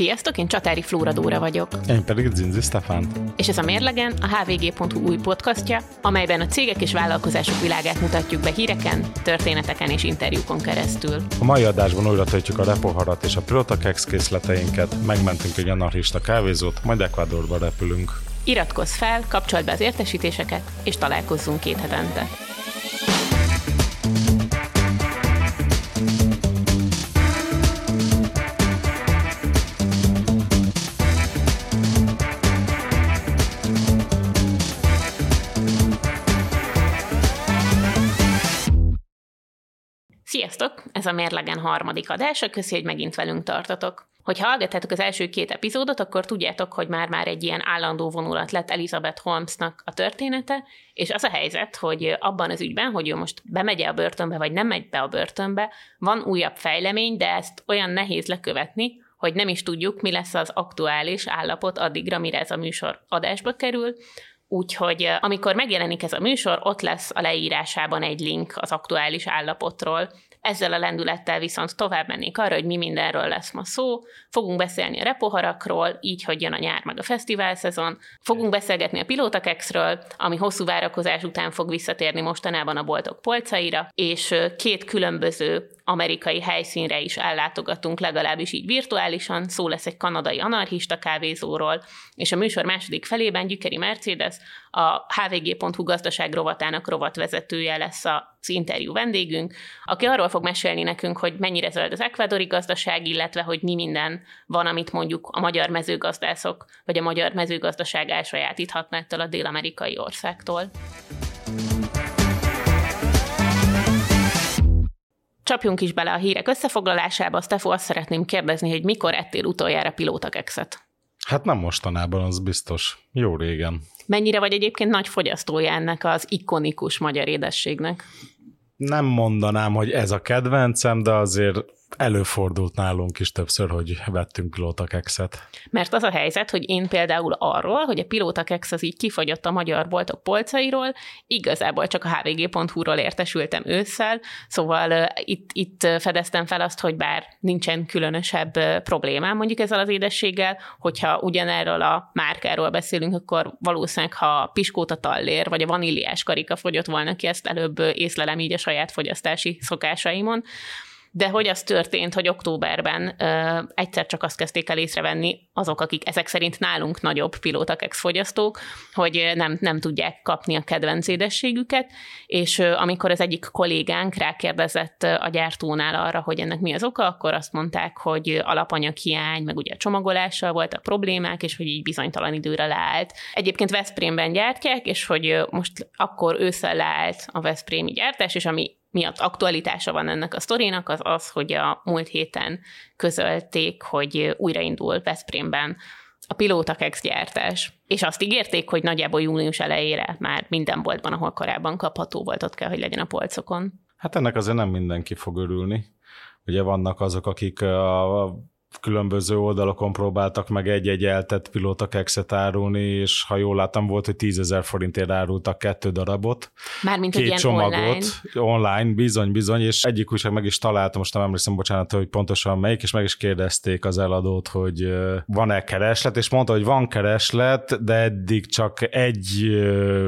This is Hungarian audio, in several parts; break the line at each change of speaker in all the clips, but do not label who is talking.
Sziasztok, én Csatári Flóra Dóra vagyok.
Én pedig Zinzi Stefán.
És ez a Mérlegen, a hvg.hu új podcastja, amelyben a cégek és vállalkozások világát mutatjuk be híreken, történeteken és interjúkon keresztül.
A mai adásban újra töltjük a repoharat és a Protakex készleteinket, megmentünk egy anarchista kávézót, majd Ecuadorba repülünk.
Iratkozz fel, kapcsold be az értesítéseket, és találkozzunk két hetente. Sziasztok! Ez a Mérlegen harmadik adása, köszi, hogy megint velünk tartotok. Hogyha hallgattátok az első két epizódot, akkor tudjátok, hogy már-már egy ilyen állandó vonulat lett Elizabeth Holmesnak a története, és az a helyzet, hogy abban az ügyben, hogy ő most bemegy a börtönbe, vagy nem megy be a börtönbe, van újabb fejlemény, de ezt olyan nehéz lekövetni, hogy nem is tudjuk, mi lesz az aktuális állapot addigra, mire ez a műsor adásba kerül, Úgyhogy amikor megjelenik ez a műsor, ott lesz a leírásában egy link az aktuális állapotról. Ezzel a lendülettel viszont tovább mennék arra, hogy mi mindenről lesz ma szó. Fogunk beszélni a repoharakról, így, hogy jön a nyár meg a fesztivál szezon. Fogunk beszélgetni a Pilótakexről, ami hosszú várakozás után fog visszatérni mostanában a boltok polcaira, és két különböző amerikai helyszínre is ellátogatunk, legalábbis így virtuálisan. Szó lesz egy kanadai anarchista kávézóról, és a műsor második felében Gyükeri Mercedes, a hvg.hu gazdaság rovatának rovatvezetője lesz az interjú vendégünk, aki arról fog mesélni nekünk, hogy mennyire zöld az ekvadori gazdaság, illetve hogy mi minden van, amit mondjuk a magyar mezőgazdászok, vagy a magyar mezőgazdaság elsajátíthatna ettől a dél-amerikai országtól. Csapjunk is bele a hírek összefoglalásába. Stefo, azt szeretném kérdezni, hogy mikor ettél utoljára pilótakexet?
Hát nem mostanában, az biztos. Jó régen.
Mennyire vagy egyébként nagy fogyasztója ennek az ikonikus magyar édességnek?
Nem mondanám, hogy ez a kedvencem, de azért előfordult nálunk is többször, hogy vettünk pilótakexet.
Mert az a helyzet, hogy én például arról, hogy a pilótakex az így kifogyott a magyar boltok polcairól, igazából csak a hvg.hu-ról értesültem ősszel, szóval itt, itt fedeztem fel azt, hogy bár nincsen különösebb problémám mondjuk ezzel az édességgel, hogyha ugyanerről a márkáról beszélünk, akkor valószínűleg, ha a piskóta tallér, vagy a vaníliás karika fogyott volna ki, ezt előbb észlelem így a saját fogyasztási szokásaimon, de hogy az történt, hogy októberben ö, egyszer csak azt kezdték el észrevenni azok, akik ezek szerint nálunk nagyobb pilótakex fogyasztók, hogy nem, nem tudják kapni a kedvenc édességüket, és ö, amikor az egyik kollégánk rákérdezett a gyártónál arra, hogy ennek mi az oka, akkor azt mondták, hogy alapanyaghiány, meg ugye a csomagolással voltak problémák, és hogy így bizonytalan időre leállt. Egyébként Veszprémben gyártják, és hogy most akkor ősszel leállt a Veszprémi gyártás, és ami miatt aktualitása van ennek a sztorinak, az az, hogy a múlt héten közölték, hogy újraindul Veszprémben a pilótakex gyártás, és azt ígérték, hogy nagyjából június elejére már minden boltban, ahol korábban kapható volt, ott kell, hogy legyen a polcokon.
Hát ennek azért nem mindenki fog örülni. Ugye vannak azok, akik a különböző oldalokon próbáltak meg egy-egy eltett pilótakexet árulni, és ha jól láttam, volt, hogy 10 ezer forintért árultak kettő darabot.
Mármint, két csomagot. Online.
online. bizony, bizony, és egyik újság meg is találtam, most nem emlékszem, bocsánat, hogy pontosan melyik, és meg is kérdezték az eladót, hogy van-e kereslet, és mondta, hogy van kereslet, de eddig csak egy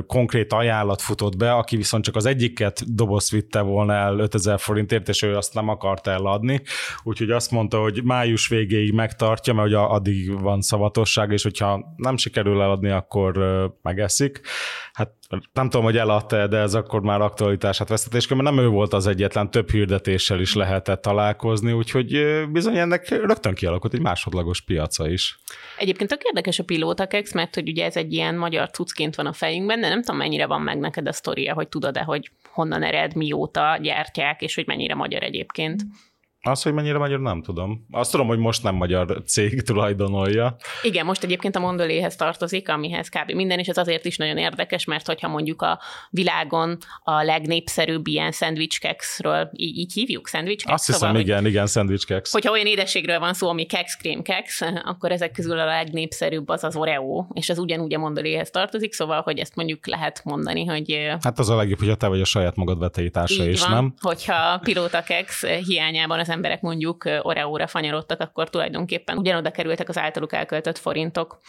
konkrét ajánlat futott be, aki viszont csak az egyiket doboz vitte volna el 5000 forintért, és ő azt nem akart eladni, úgyhogy azt mondta, hogy május végéig megtartja, mert ugye addig van szavatosság, és hogyha nem sikerül eladni, akkor megeszik. Hát nem tudom, hogy eladta de ez akkor már aktualitását vesztett, és mert nem ő volt az egyetlen, több hirdetéssel is lehetett találkozni, úgyhogy bizony ennek rögtön kialakult egy másodlagos piaca is.
Egyébként tök érdekes a pilótakex, mert hogy ugye ez egy ilyen magyar cuccként van a fejünkben, de nem tudom, mennyire van meg neked a sztoria, hogy tudod-e, hogy honnan ered, mióta gyártják, és hogy mennyire magyar egyébként.
Az, hogy mennyire magyar, nem tudom. Azt tudom, hogy most nem magyar cég tulajdonolja.
Igen, most egyébként a Mondoléhez tartozik, amihez kb. minden, és ez azért is nagyon érdekes, mert hogyha mondjuk a világon a legnépszerűbb ilyen szendvicskexről, így, így hívjuk szendvicskeks?
Azt hiszem, szóval, igen, igen, szendvicskeks.
Hogyha olyan édességről van szó, ami keks, krém, keks, akkor ezek közül a legnépszerűbb az az Oreo, és ez ugyanúgy a Mondoléhez tartozik, szóval, hogy ezt mondjuk lehet mondani, hogy...
Hát az a legjobb, hogyha te vagy a saját magad vetei társa is,
van,
nem?
hogyha pilóta keks hiányában az emberek mondjuk Oreóra fanyarodtak, akkor tulajdonképpen ugyanoda kerültek az általuk elköltött forintok.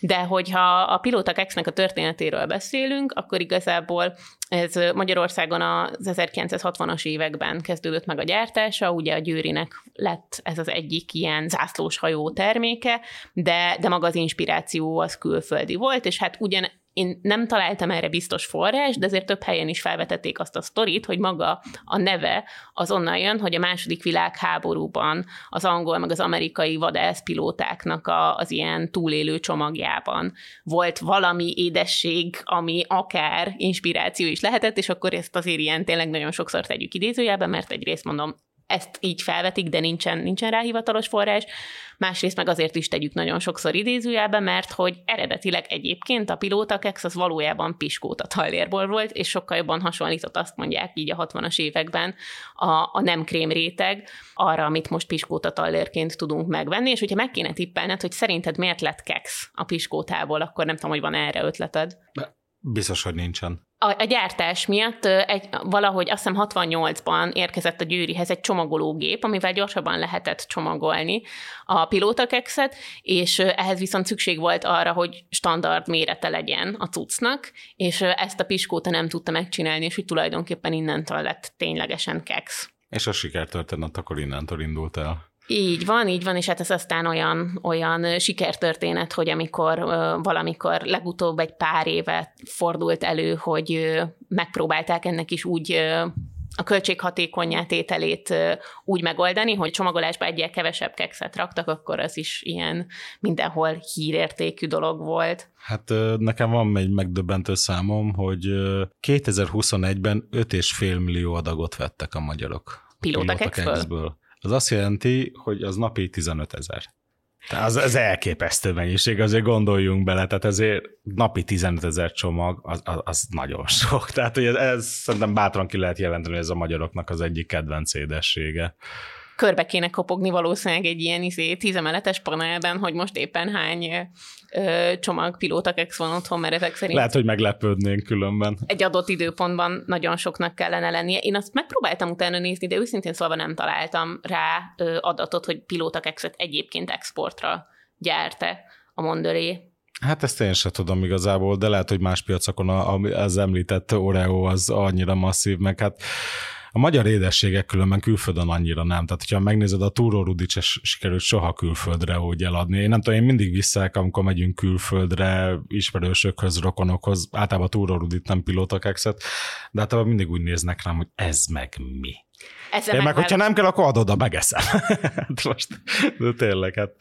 De hogyha a Pilóta X-nek a történetéről beszélünk, akkor igazából ez Magyarországon az 1960-as években kezdődött meg a gyártása, ugye a Győrinek lett ez az egyik ilyen zászlós hajó terméke, de, de maga az inspiráció az külföldi volt, és hát ugyan én nem találtam erre biztos forrás, de azért több helyen is felvetették azt a sztorit, hogy maga a neve az onnan jön, hogy a második világháborúban az angol meg az amerikai vadászpilótáknak a, az ilyen túlélő csomagjában volt valami édesség, ami akár inspiráció is lehetett, és akkor ezt azért ilyen tényleg nagyon sokszor tegyük idézőjelben, mert egyrészt mondom, ezt így felvetik, de nincsen, nincsen rá hivatalos forrás. Másrészt meg azért is tegyük nagyon sokszor idézőjelbe, mert hogy eredetileg egyébként a pilótakex az valójában piskóta tallérból volt, és sokkal jobban hasonlított, azt mondják így a 60-as években a, a nem krém réteg arra, amit most piskóta tallérként tudunk megvenni, és hogyha meg kéne tippelned, hogy szerinted miért lett kex a piskótából, akkor nem tudom, hogy van erre ötleted.
Biztos, hogy nincsen
a, a gyártás miatt egy, valahogy azt hiszem 68-ban érkezett a győrihez egy csomagológép, amivel gyorsabban lehetett csomagolni a pilótakexet, és ehhez viszont szükség volt arra, hogy standard mérete legyen a cuccnak, és ezt a piskóta nem tudta megcsinálni, és hogy tulajdonképpen innentől lett ténylegesen kex.
És a sikertörténet akkor innentől indult el.
Így van, így van, és hát ez aztán olyan, olyan sikertörténet, hogy amikor valamikor legutóbb egy pár éve fordult elő, hogy megpróbálták ennek is úgy a költséghatékonyá tételét úgy megoldani, hogy csomagolásba egyel kevesebb kekszet raktak, akkor az is ilyen mindenhol hírértékű dolog volt.
Hát nekem van egy megdöbbentő számom, hogy 2021-ben 5,5 millió adagot vettek a magyarok.
Pilótakexből?
Az azt jelenti, hogy az napi 15 ezer. Az, az elképesztő mennyiség, azért gondoljunk bele, tehát ezért napi 15 ezer csomag, az, az, az nagyon sok. Tehát hogy ez, ez szerintem bátran ki lehet jelenteni, hogy ez a magyaroknak az egyik kedvenc édessége
körbe kéne kopogni valószínűleg egy ilyen izé, tízemeletes panelben, hogy most éppen hány ö, csomag pilótakex van otthon, mert ezek szerint...
Lehet, hogy meglepődnénk különben.
Egy adott időpontban nagyon soknak kellene lennie. Én azt megpróbáltam utána nézni, de őszintén szólva nem találtam rá ö, adatot, hogy pilótakexet egyébként exportra gyárte a Mondelé.
Hát ezt én sem tudom igazából, de lehet, hogy más piacokon az említett Oreo az annyira masszív, meg hát a magyar édességek különben külföldön annyira nem. Tehát, hogyha megnézed, a Túró Rudit se sikerült soha külföldre úgy eladni. Én nem tudom, én mindig visszaek, amikor megyünk külföldre, ismerősökhöz, rokonokhoz, általában Túró Rudit nem pilótakekszet, de általában mindig úgy néznek rám, hogy ez meg mi. Ezzel Én meg, hogyha nem kell, akkor adod, a megeszem. hát most, de tényleg, hát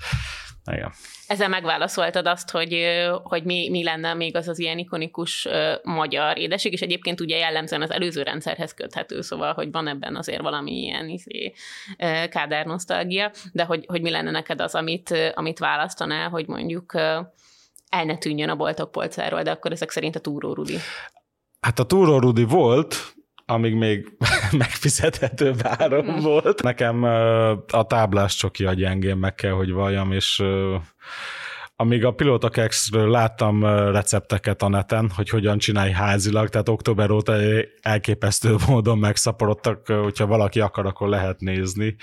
igen.
Ezzel megválaszoltad azt, hogy, hogy mi, mi lenne még az az ilyen ikonikus magyar édesség, és egyébként ugye jellemzően az előző rendszerhez köthető, szóval, hogy van ebben azért valami ilyen izé, kádár nosztalgia, de hogy, hogy mi lenne neked az, amit, amit választanál, hogy mondjuk el ne tűnjön a boltok polcáról, de akkor ezek szerint a Túró Rudi.
Hát a Túró Rudi volt, amíg még megfizethető áron hmm. volt. Nekem a táblás csoki a gyengén meg kell, hogy valljam, és amíg a Pilota Kexről láttam recepteket a neten, hogy hogyan csinálj házilag, tehát október óta elképesztő módon megszaporodtak, hogyha valaki akar, akkor lehet nézni.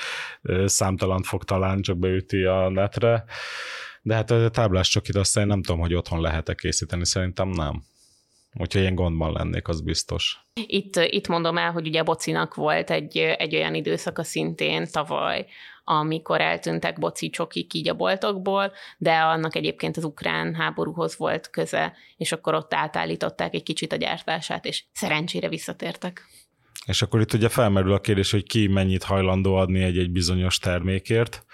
Számtalan fog talán, csak beüti a netre. De hát a táblás csokit aztán nem tudom, hogy otthon lehet-e készíteni, szerintem nem. Hogyha ilyen gondban lennék, az biztos.
Itt, itt mondom el, hogy ugye Bocinak volt egy, egy olyan időszaka szintén tavaly, amikor eltűntek boci csokik így a boltokból, de annak egyébként az ukrán háborúhoz volt köze, és akkor ott átállították egy kicsit a gyártását, és szerencsére visszatértek.
És akkor itt ugye felmerül a kérdés, hogy ki mennyit hajlandó adni egy-egy bizonyos termékért.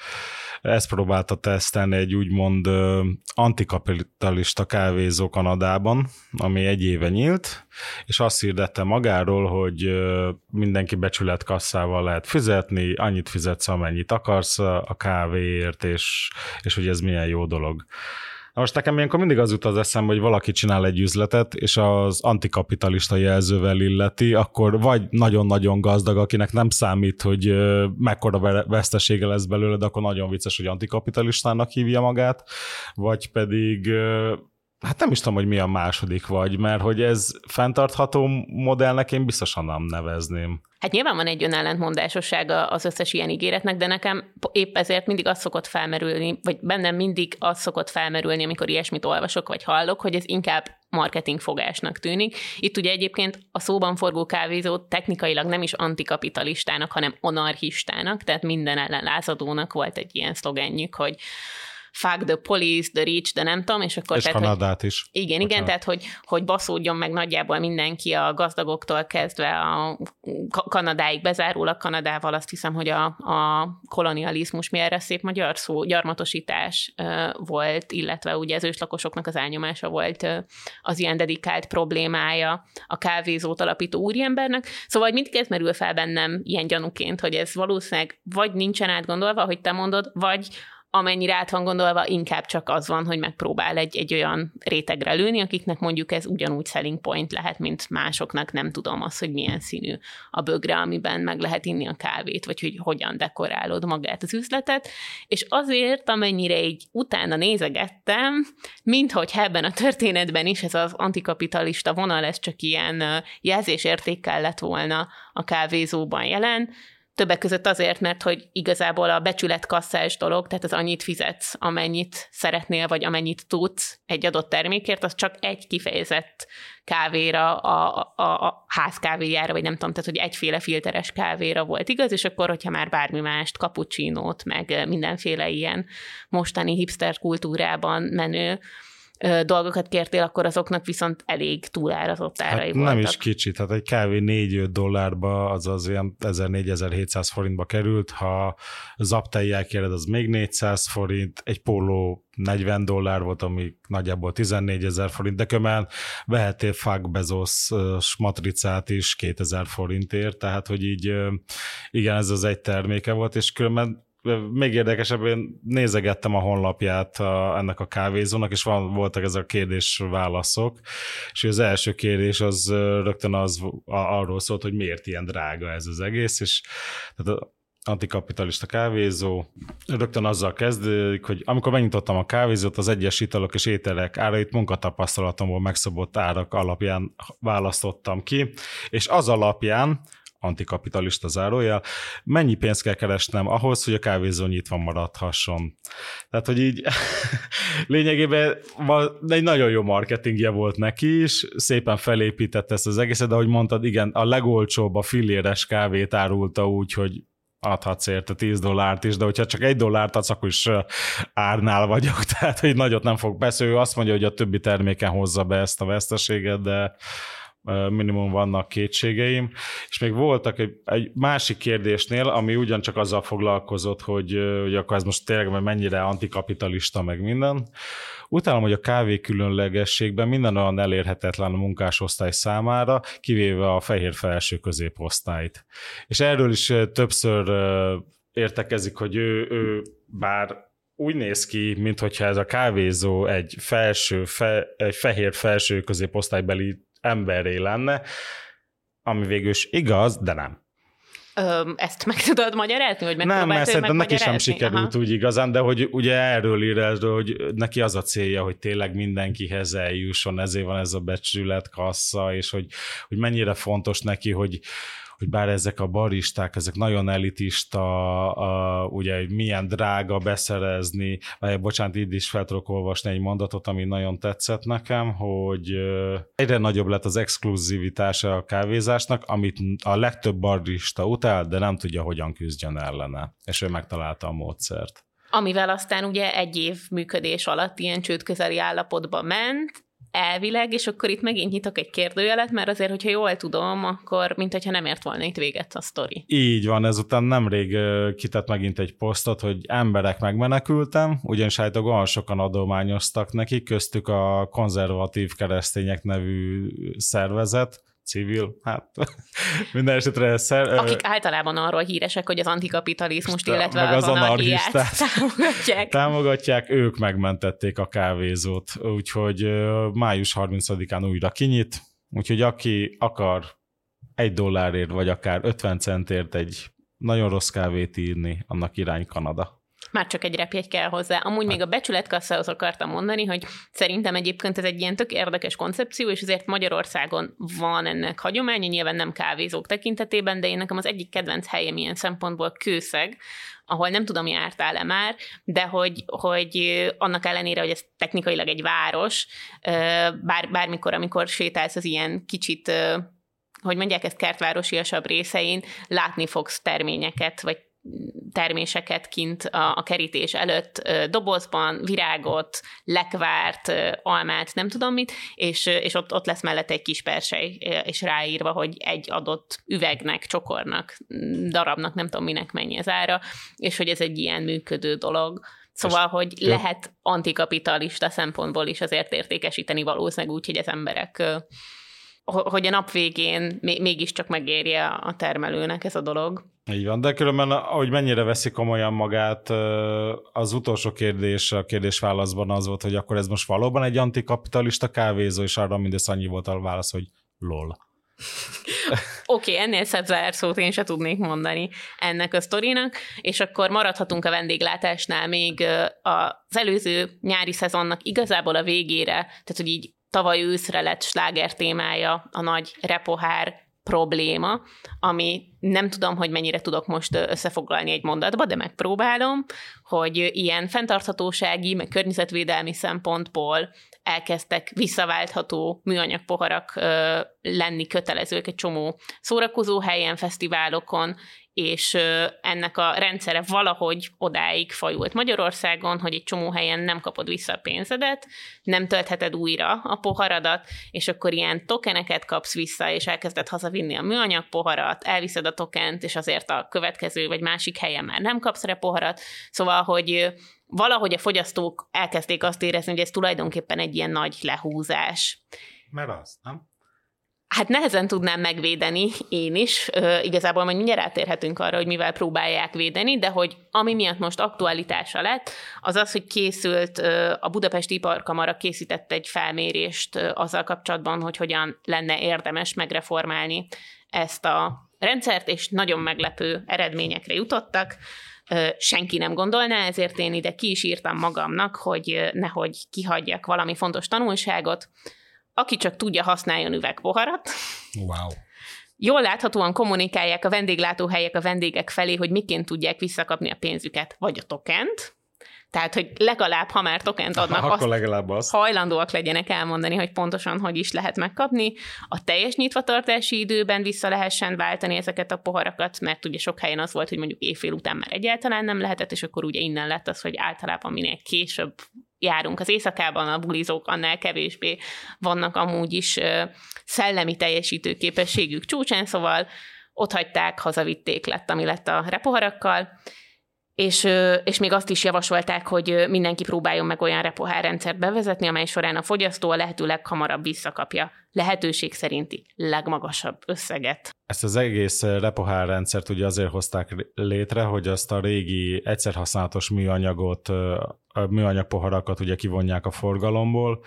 Ezt próbálta tesztelni egy úgymond antikapitalista kávézó Kanadában, ami egy éve nyílt, és azt hirdette magáról, hogy mindenki becsület kasszával lehet fizetni, annyit fizetsz, amennyit akarsz a kávéért, és, és hogy ez milyen jó dolog. Na most nekem ilyenkor mindig az jut az eszembe, hogy valaki csinál egy üzletet, és az antikapitalista jelzővel illeti, akkor vagy nagyon-nagyon gazdag, akinek nem számít, hogy mekkora vesztesége lesz belőle, de akkor nagyon vicces, hogy antikapitalistának hívja magát, vagy pedig hát nem is tudom, hogy mi a második vagy, mert hogy ez fenntartható modellnek én biztosan nem nevezném.
Hát nyilván van egy önellentmondásossága az összes ilyen ígéretnek, de nekem épp ezért mindig az szokott felmerülni, vagy bennem mindig az szokott felmerülni, amikor ilyesmit olvasok vagy hallok, hogy ez inkább marketing fogásnak tűnik. Itt ugye egyébként a szóban forgó kávézó technikailag nem is antikapitalistának, hanem anarchistának, tehát minden ellen lázadónak volt egy ilyen szlogenjük, hogy fuck the police, the rich, de nem tudom, és akkor...
És tehát, Kanadát hogy, is.
Igen, igen, Bocsánat. tehát hogy, hogy baszódjon meg nagyjából mindenki a gazdagoktól kezdve a Kanadáig bezárólag Kanadával, azt hiszem, hogy a, a kolonializmus mi erre szép magyar szó, gyarmatosítás volt, illetve ugye az őslakosoknak az elnyomása volt az ilyen dedikált problémája a kávézót alapító úriembernek. Szóval hogy mindig ez merül fel bennem ilyen gyanúként, hogy ez valószínűleg vagy nincsen átgondolva, hogy te mondod, vagy amennyire át van gondolva, inkább csak az van, hogy megpróbál egy, egy olyan rétegre lőni, akiknek mondjuk ez ugyanúgy selling point lehet, mint másoknak, nem tudom az, hogy milyen színű a bögre, amiben meg lehet inni a kávét, vagy hogy hogyan dekorálod magát az üzletet, és azért, amennyire így utána nézegettem, minthogy ebben a történetben is ez az antikapitalista vonal, ez csak ilyen jelzésértékkel lett volna a kávézóban jelen, Többek között azért, mert hogy igazából a becsületkasszás dolog, tehát az annyit fizetsz, amennyit szeretnél, vagy amennyit tudsz egy adott termékért, az csak egy kifejezett kávéra, a, a, a házkávéjára, vagy nem tudom, tehát hogy egyféle filteres kávéra volt igaz, és akkor, hogyha már bármi mást, cappuccinót, meg mindenféle ilyen mostani hipster kultúrában menő dolgokat kértél, akkor azoknak viszont elég túlárazott árai hát voltak.
Nem is kicsit, hát egy kávé 4-5 dollárba, azaz ilyen 1400-1700 forintba került, ha zaptei elkéred, az még 400 forint, egy póló 40 dollár volt, ami nagyjából 14 ezer forint, de kömmel vehettél Fag Bezos matricát is 2000 forintért, tehát hogy így igen, ez az egy terméke volt, és különben még érdekesebb, én nézegettem a honlapját a, ennek a kávézónak, és van, voltak ezek a kérdés-válaszok, és az első kérdés az rögtön az arról szólt, hogy miért ilyen drága ez az egész, és tehát antikapitalista kávézó. Rögtön azzal kezdődik, hogy amikor megnyitottam a kávézót, az egyes italok és ételek árait munkatapasztalatomból megszabott árak alapján választottam ki, és az alapján antikapitalista zárójel, mennyi pénzt kell keresnem ahhoz, hogy a kávézó nyitva maradhasson. Tehát, hogy így lényegében egy nagyon jó marketingje volt neki is, szépen felépítette ezt az egészet, de ahogy mondtad, igen, a legolcsóbb a filléres kávét árulta úgy, hogy adhatsz érte 10 dollárt is, de hogyha csak egy dollárt adsz, akkor is árnál vagyok, tehát hogy nagyot nem fog beszélni. Ő azt mondja, hogy a többi terméken hozza be ezt a veszteséget, de minimum vannak kétségeim, és még voltak egy, egy másik kérdésnél, ami ugyancsak azzal foglalkozott, hogy, hogy akkor ez most tényleg mennyire antikapitalista, meg minden. Utálom, hogy a kávé különlegességben minden olyan elérhetetlen a munkásosztály számára, kivéve a fehér felső középosztályt. És erről is többször értekezik, hogy ő, ő bár úgy néz ki, mintha ez a kávézó egy felső, fe, egy fehér felső középosztálybeli emberré lenne, ami végül is igaz, de nem.
Ö, ezt meg tudod magyarázni, hogy
Nem, mert szerintem neki sem sikerült Aha. úgy igazán, de hogy ugye erről ír ez, hogy neki az a célja, hogy tényleg mindenkihez eljusson, ezért van ez a becsületkassa, és hogy, hogy mennyire fontos neki, hogy, hogy bár ezek a baristák, ezek nagyon elitista, ugye milyen drága beszerezni, vagy bocsánat, így is fel tudok olvasni egy mondatot, ami nagyon tetszett nekem, hogy egyre nagyobb lett az exkluzivitása a kávézásnak, amit a legtöbb barista utál, de nem tudja, hogyan küzdjön ellene. És ő megtalálta a módszert
amivel aztán ugye egy év működés alatt ilyen csődközeli állapotba ment, elvileg, és akkor itt megint nyitok egy kérdőjelet, mert azért, hogyha jól tudom, akkor mint hogyha nem ért volna itt véget a sztori.
Így van, ezután nemrég kitett megint egy posztot, hogy emberek megmenekültem, ugyanis hát olyan sokan adományoztak neki, köztük a konzervatív keresztények nevű szervezet, civil, hát minden esetre szer...
Akik általában arról híresek, hogy az antikapitalizmust, illetve meg az anarchiát támogatják.
támogatják, ők megmentették a kávézót, úgyhogy május 30-án újra kinyit, úgyhogy aki akar egy dollárért, vagy akár 50 centért egy nagyon rossz kávét írni, annak irány Kanada.
Már csak egy repjegy kell hozzá. Amúgy még a becsületkasszához akartam mondani, hogy szerintem egyébként ez egy ilyen tök érdekes koncepció, és azért Magyarországon van ennek hagyománya, nyilván nem kávézók tekintetében, de én nekem az egyik kedvenc helyem ilyen szempontból kőszeg, ahol nem tudom, jártál-e már, de hogy, hogy annak ellenére, hogy ez technikailag egy város, bár, bármikor, amikor sétálsz az ilyen kicsit hogy mondják ezt kertvárosiasabb részein, látni fogsz terményeket, vagy terméseket kint a, a kerítés előtt, dobozban, virágot, lekvárt, almát, nem tudom mit, és, és ott, ott lesz mellett egy kis persely, és ráírva, hogy egy adott üvegnek, csokornak, darabnak, nem tudom minek mennyi az ára, és hogy ez egy ilyen működő dolog. Szóval, hogy jó. lehet antikapitalista szempontból is azért értékesíteni valószínűleg úgy, hogy az emberek hogy a nap végén mégiscsak megérje a termelőnek ez a dolog.
Így van, de különben, ahogy mennyire veszi komolyan magát, az utolsó kérdés a kérdésválaszban az volt, hogy akkor ez most valóban egy antikapitalista kávézó, és arra mindössze annyi volt a válasz, hogy lol.
Oké, okay, ennél szebb zárszót én se tudnék mondani ennek a sztorinak, és akkor maradhatunk a vendéglátásnál még az előző nyári szezonnak igazából a végére, tehát hogy így tavaly őszre lett sláger témája a nagy repohár probléma, ami nem tudom, hogy mennyire tudok most összefoglalni egy mondatba, de megpróbálom, hogy ilyen fenntarthatósági, meg környezetvédelmi szempontból elkezdtek visszaváltható műanyag poharak lenni kötelezők egy csomó szórakozó helyen, fesztiválokon, és ennek a rendszere valahogy odáig fajult Magyarországon, hogy egy csomó helyen nem kapod vissza a pénzedet, nem töltheted újra a poharadat, és akkor ilyen tokeneket kapsz vissza, és elkezded hazavinni a műanyag poharat, elviszed a tokent, és azért a következő vagy másik helyen már nem kapsz rá poharat. Szóval, hogy valahogy a fogyasztók elkezdték azt érezni, hogy ez tulajdonképpen egy ilyen nagy lehúzás.
Mert az, nem?
Hát nehezen tudnám megvédeni én is. Ö, igazából majd mindjárt átérhetünk arra, hogy mivel próbálják védeni, de hogy ami miatt most aktualitása lett, az az, hogy készült, a Budapesti Iparkamara készített egy felmérést ö, azzal kapcsolatban, hogy hogyan lenne érdemes megreformálni ezt a rendszert, és nagyon meglepő eredményekre jutottak. Senki nem gondolná, ezért én ide ki is írtam magamnak, hogy nehogy kihagyjak valami fontos tanulságot aki csak tudja, használjon üvegpoharat.
Wow.
Jól láthatóan kommunikálják a vendéglátóhelyek a vendégek felé, hogy miként tudják visszakapni a pénzüket, vagy a tokent. Tehát, hogy legalább, ha már tokent adnak,
Akkor azt, legalább azt.
hajlandóak legyenek elmondani, hogy pontosan hogy is lehet megkapni. A teljes nyitvatartási időben vissza lehessen váltani ezeket a poharakat, mert ugye sok helyen az volt, hogy mondjuk éjfél után már egyáltalán nem lehetett, és akkor ugye innen lett az, hogy általában minél később járunk. Az éjszakában, a bulizók annál kevésbé vannak amúgy is szellemi teljesítő képességük csúcsán, szóval ott hagyták, hazavitték lett, ami lett a repoharakkal, és, és még azt is javasolták, hogy mindenki próbáljon meg olyan repohárrendszert bevezetni, amely során a fogyasztó a lehető leghamarabb visszakapja. Lehetőség szerinti legmagasabb összeget.
Ezt az egész repohárrendszert ugye azért hozták létre, hogy azt a régi egyszerhasználatos műanyagot, műanyag poharakat ugye kivonják a forgalomból,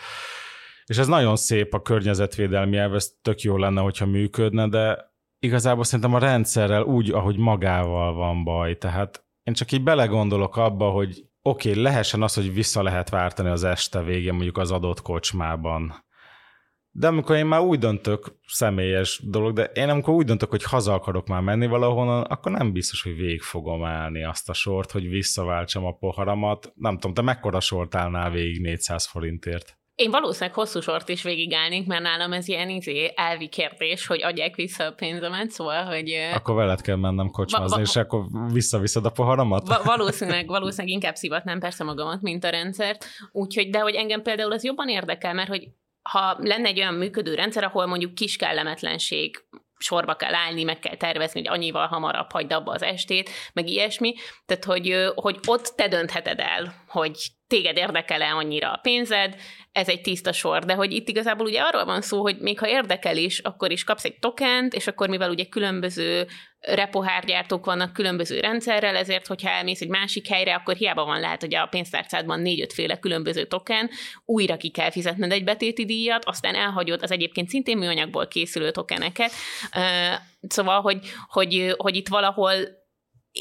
és ez nagyon szép a környezetvédelmi elv, ez tök jó lenne, hogyha működne, de igazából szerintem a rendszerrel úgy, ahogy magával van baj, tehát én csak így belegondolok abba, hogy oké, okay, lehessen az, hogy vissza lehet váltani az este végén mondjuk az adott kocsmában. De amikor én már úgy döntök, személyes dolog, de én amikor úgy döntök, hogy haza akarok már menni valahonnan, akkor nem biztos, hogy végig fogom állni azt a sort, hogy visszaváltsam a poharamat. Nem tudom, te mekkora sort állnál végig 400 forintért?
Én valószínűleg hosszú sort is végigállnék, mert nálam ez ilyen izé, elvi kérdés, hogy adják vissza a pénzemet, szóval, hogy...
Akkor veled kell mennem kocsmázni, va- va- és akkor visszaviszed a poharamat?
Va- valószínűleg, valószínűleg inkább szivatnám persze magamat, mint a rendszert. Úgyhogy, de hogy engem például az jobban érdekel, mert hogy ha lenne egy olyan működő rendszer, ahol mondjuk kis kellemetlenség sorba kell állni, meg kell tervezni, hogy annyival hamarabb hagyd abba az estét, meg ilyesmi. Tehát, hogy, hogy ott te döntheted el, hogy téged érdekel-e annyira a pénzed, ez egy tiszta sor, de hogy itt igazából ugye arról van szó, hogy még ha érdekel is, akkor is kapsz egy tokent, és akkor mivel ugye különböző repohárgyártók vannak különböző rendszerrel, ezért, hogyha elmész egy másik helyre, akkor hiába van lehet, hogy a pénztárcádban négy-öt féle különböző token, újra ki kell fizetned egy betéti díjat, aztán elhagyod az egyébként szintén műanyagból készülő tokeneket. Szóval, hogy, hogy, hogy itt valahol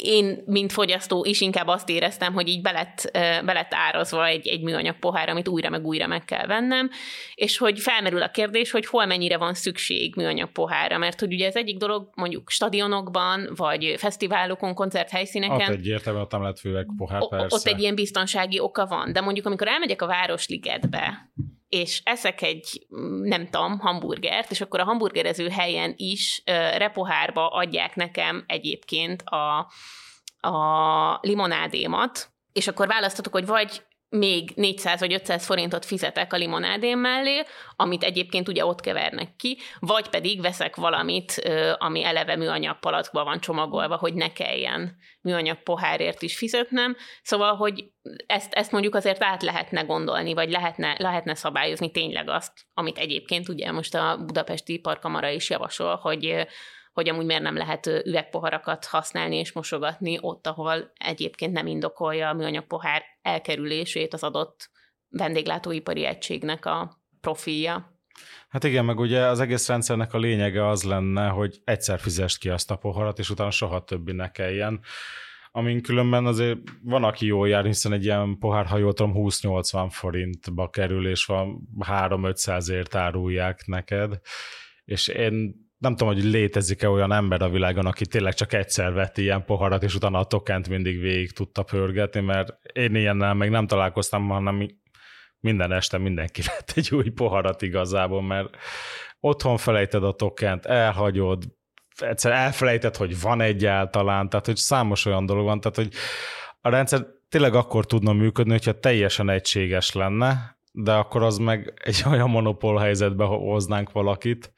én, mint fogyasztó is inkább azt éreztem, hogy így belett, belett árazva egy, egy műanyag pohár, amit újra meg újra meg kell vennem, és hogy felmerül a kérdés, hogy hol mennyire van szükség műanyag pohárra, mert hogy ugye ez egyik dolog mondjuk stadionokban, vagy fesztiválokon, koncerthelyszíneken. Ott
egyértelműen ott nem lehet főleg pohár,
persze. Ott egy ilyen biztonsági oka van, de mondjuk amikor elmegyek a Városligetbe, és eszek egy, nem tudom, hamburgert, és akkor a hamburgerező helyen is repohárba adják nekem egyébként a, a limonádémat, és akkor választatok, hogy vagy még 400 vagy 500 forintot fizetek a limonádém mellé, amit egyébként ugye ott kevernek ki, vagy pedig veszek valamit, ami eleve műanyag palackba van csomagolva, hogy ne kelljen műanyag pohárért is fizetnem. Szóval, hogy ezt, ezt mondjuk azért át lehetne gondolni, vagy lehetne, lehetne szabályozni tényleg azt, amit egyébként ugye most a Budapesti Parkamara is javasol, hogy hogy amúgy miért nem lehet üvegpoharakat használni és mosogatni ott, ahol egyébként nem indokolja a műanyag pohár elkerülését az adott vendéglátóipari egységnek a profilja.
Hát igen, meg ugye az egész rendszernek a lényege az lenne, hogy egyszer fizest ki azt a poharat, és utána soha többi ne kelljen. Amin különben azért van, aki jól jár, hiszen egy ilyen pohár, ha jól tudom, 20-80 forintba kerül, és van 3-500 ért árulják neked. És én nem tudom, hogy létezik-e olyan ember a világon, aki tényleg csak egyszer vett ilyen poharat, és utána a tokent mindig végig tudta pörgetni, mert én ilyennel még nem találkoztam, hanem minden este mindenki vett egy új poharat igazából, mert otthon felejted a tokent, elhagyod, egyszer elfelejted, hogy van egyáltalán, tehát hogy számos olyan dolog van, tehát hogy a rendszer tényleg akkor tudna működni, hogyha teljesen egységes lenne, de akkor az meg egy olyan monopól helyzetbe hoznánk valakit,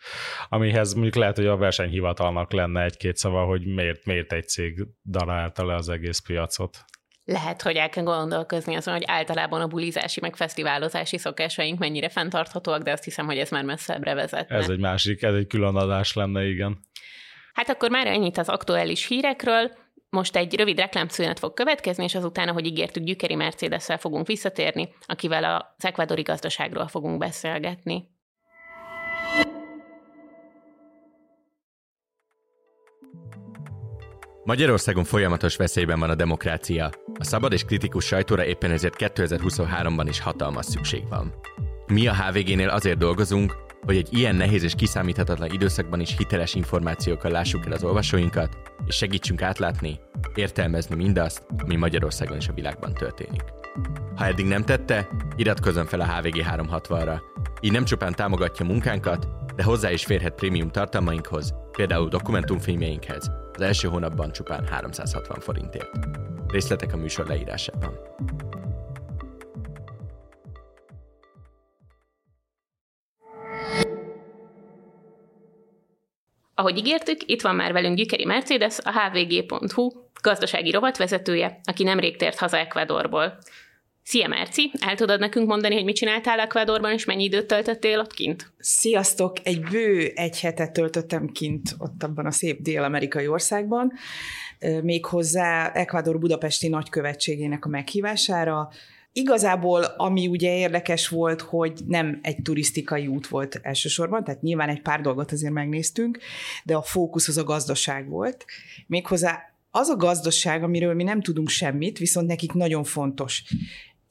amihez mondjuk lehet, hogy a versenyhivatalnak lenne egy-két szava, hogy miért, miért egy cég darálta le az egész piacot.
Lehet, hogy el kell gondolkozni azon, hogy általában a bulizási, meg fesztiválozási szokásaink mennyire fenntarthatóak, de azt hiszem, hogy ez már messzebbre vezet.
Ez egy másik, ez egy külön adás lenne, igen.
Hát akkor már ennyit az aktuális hírekről. Most egy rövid reklámszünet fog következni, és azután, ahogy ígértük, Gyükeri mercedes fogunk visszatérni, akivel az ekvádori gazdaságról fogunk beszélgetni.
Magyarországon folyamatos veszélyben van a demokrácia. A szabad és kritikus sajtóra éppen ezért 2023-ban is hatalmas szükség van. Mi a HVG-nél azért dolgozunk, hogy egy ilyen nehéz és kiszámíthatatlan időszakban is hiteles információkkal lássuk el az olvasóinkat, és segítsünk átlátni, értelmezni mindazt, ami Magyarországon és a világban történik. Ha eddig nem tette, iratkozzon fel a HVG 360-ra. Így nem csupán támogatja munkánkat, de hozzá is férhet prémium tartalmainkhoz, például dokumentumfilmjeinkhez, az első hónapban csupán 360 forintért. Részletek a műsor leírásában.
Ahogy ígértük, itt van már velünk Gyükeri Mercedes, a hvg.hu gazdasági rovatvezetője, aki nemrég tért haza Ecuadorból. Szia Merci, el tudod nekünk mondani, hogy mit csináltál Ecuadorban, és mennyi időt töltöttél ott kint?
Sziasztok! Egy bő egy hetet töltöttem kint ott abban a szép dél-amerikai országban, méghozzá Ecuador budapesti nagykövetségének a meghívására, Igazából, ami ugye érdekes volt, hogy nem egy turisztikai út volt elsősorban, tehát nyilván egy pár dolgot azért megnéztünk, de a fókusz az a gazdaság volt. Méghozzá az a gazdaság, amiről mi nem tudunk semmit, viszont nekik nagyon fontos.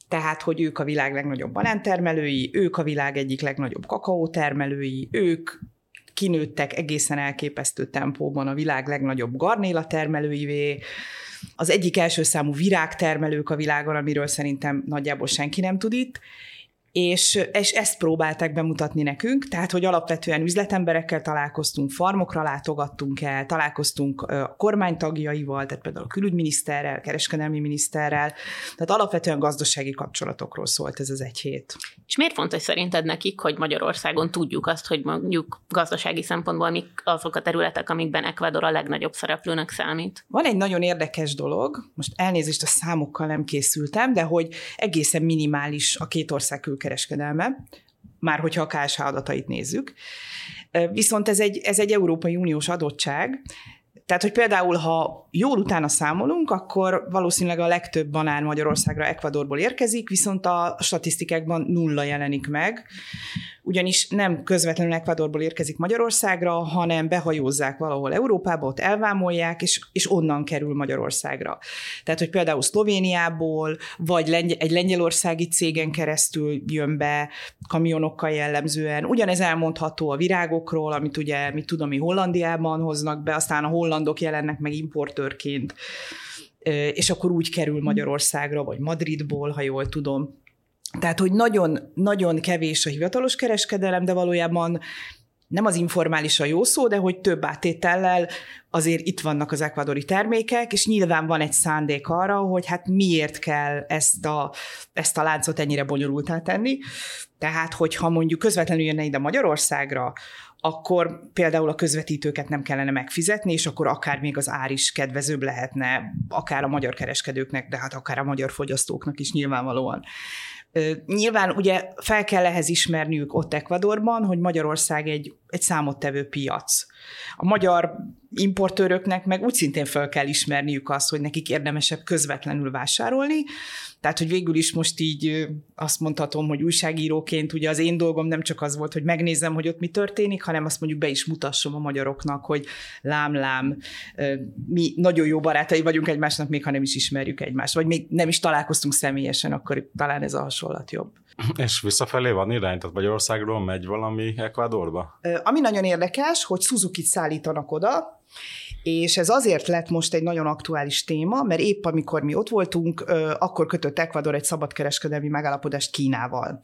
Tehát, hogy ők a világ legnagyobb banántermelői, ők a világ egyik legnagyobb kakaótermelői, ők kinőttek egészen elképesztő tempóban a világ legnagyobb garnéla termelőivé, az egyik első számú virágtermelők a világon, amiről szerintem nagyjából senki nem tud itt, és, és ezt próbálták bemutatni nekünk, tehát, hogy alapvetően üzletemberekkel találkoztunk, farmokra látogattunk el, találkoztunk a kormánytagjaival, tehát például a külügyminiszterrel, kereskedelmi miniszterrel, tehát alapvetően gazdasági kapcsolatokról szólt ez az egy hét.
És miért fontos szerinted nekik, hogy Magyarországon tudjuk azt, hogy mondjuk gazdasági szempontból mik azok a területek, amikben Ecuador a legnagyobb szereplőnek számít?
Van egy nagyon érdekes dolog, most elnézést a számokkal nem készültem, de hogy egészen minimális a két ország kereskedelme, már hogyha a KSH adatait nézzük. Viszont ez egy, ez egy Európai Uniós adottság, Tehát, hogy például, ha jól utána számolunk, akkor valószínűleg a legtöbb banán Magyarországra Ecuadorból érkezik, viszont a statisztikákban nulla jelenik meg, ugyanis nem közvetlenül Ecuadorból érkezik Magyarországra, hanem behajózzák valahol Európába, ott elvámolják, és, és onnan kerül Magyarországra. Tehát, hogy például Szlovéniából, vagy lengy- egy lengyelországi cégen keresztül jön be kamionokkal jellemzően. Ugyanez elmondható a virágokról, amit ugye, mit tudom, mi Hollandiában hoznak be, aztán a hollandok jelennek meg importőrként és akkor úgy kerül Magyarországra, vagy Madridból, ha jól tudom. Tehát, hogy nagyon, nagyon kevés a hivatalos kereskedelem, de valójában nem az informális a jó szó, de hogy több átétellel azért itt vannak az ekvadori termékek, és nyilván van egy szándék arra, hogy hát miért kell ezt a, ezt a láncot ennyire bonyolultá tenni. Tehát, hogyha mondjuk közvetlenül jönne ide Magyarországra, akkor például a közvetítőket nem kellene megfizetni, és akkor akár még az ár is kedvezőbb lehetne, akár a magyar kereskedőknek, de hát akár a magyar fogyasztóknak is nyilvánvalóan. Nyilván ugye fel kell ehhez ismerniük ott Ecuadorban, hogy Magyarország egy, egy számottevő piac. A magyar importőröknek meg úgy szintén fel kell ismerniük azt, hogy nekik érdemesebb közvetlenül vásárolni, tehát, hogy végül is most így azt mondhatom, hogy újságíróként ugye az én dolgom nem csak az volt, hogy megnézem, hogy ott mi történik, hanem azt mondjuk be is mutassam a magyaroknak, hogy lám-lám, mi nagyon jó barátai vagyunk egymásnak, még ha nem is ismerjük egymást, vagy még nem is találkoztunk személyesen, akkor talán ez a hasonlat jobb.
És visszafelé van irány, tehát Magyarországról megy valami Ecuadorba?
Ami nagyon érdekes, hogy Suzuki-t szállítanak oda, és ez azért lett most egy nagyon aktuális téma, mert épp amikor mi ott voltunk, akkor kötött Ecuador egy szabadkereskedelmi megállapodást Kínával.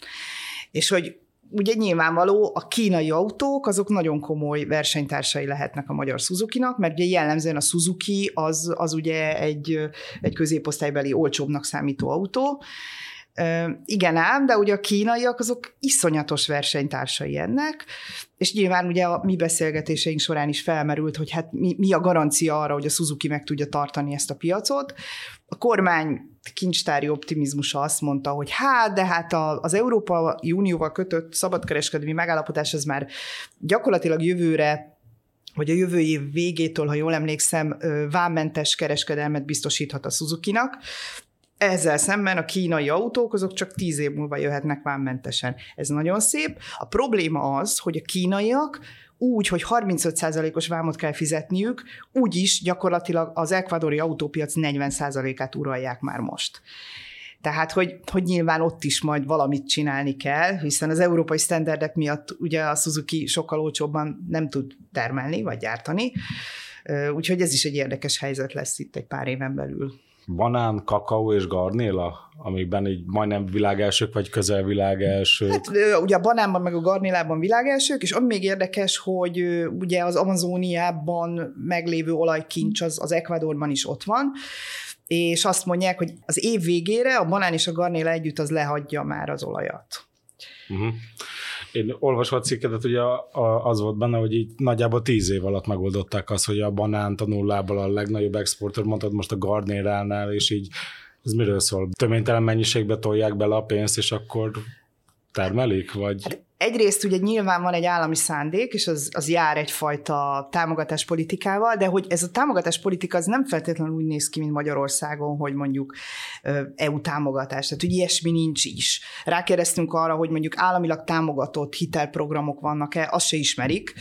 És hogy ugye nyilvánvaló, a kínai autók azok nagyon komoly versenytársai lehetnek a magyar Suzuki-nak, mert ugye jellemzően a Suzuki az, az ugye egy, egy középosztálybeli olcsóbbnak számító autó, igen ám, de ugye a kínaiak azok iszonyatos versenytársai ennek, és nyilván ugye a mi beszélgetéseink során is felmerült, hogy hát mi, mi a garancia arra, hogy a Suzuki meg tudja tartani ezt a piacot. A kormány kincstári optimizmusa azt mondta, hogy hát, de hát az Európa Unióval kötött szabadkereskedelmi megállapodás az már gyakorlatilag jövőre vagy a jövő év végétől, ha jól emlékszem, vámmentes kereskedelmet biztosíthat a Suzuki-nak. Ezzel szemben a kínai autók azok csak tíz év múlva jöhetnek vámmentesen. Ez nagyon szép. A probléma az, hogy a kínaiak úgy, hogy 35%-os vámot kell fizetniük, úgy is gyakorlatilag az ekvadori autópiac 40%-át uralják már most. Tehát, hogy, hogy nyilván ott is majd valamit csinálni kell, hiszen az európai standardek miatt ugye a Suzuki sokkal olcsóbban nem tud termelni vagy gyártani, úgyhogy ez is egy érdekes helyzet lesz itt egy pár éven belül
banán, kakaó és garnéla, amikben így majdnem világelsők, vagy közel világelsők. Hát,
ugye a banánban meg a garnélában világelsők, és ami még érdekes, hogy ugye az Amazóniában meglévő olajkincs az, az Ecuadorban is ott van, és azt mondják, hogy az év végére a banán és a garnéla együtt az lehagyja már az olajat.
Uh-huh. Én olvasva a cikkedet, hogy az volt benne, hogy így nagyjából tíz év alatt megoldották azt, hogy a banánt a nullából a legnagyobb exportőr, mondtad most a Gardneránál, és így ez miről szól? Töménytelen mennyiségbe tolják bele a pénzt, és akkor termelik, vagy? Hát
egyrészt ugye nyilván van egy állami szándék, és az, az jár egyfajta támogatás politikával, de hogy ez a támogatás politika az nem feltétlenül úgy néz ki, mint Magyarországon, hogy mondjuk EU támogatás, tehát hogy ilyesmi nincs is. Rákérdeztünk arra, hogy mondjuk államilag támogatott hitelprogramok vannak-e, azt se ismerik,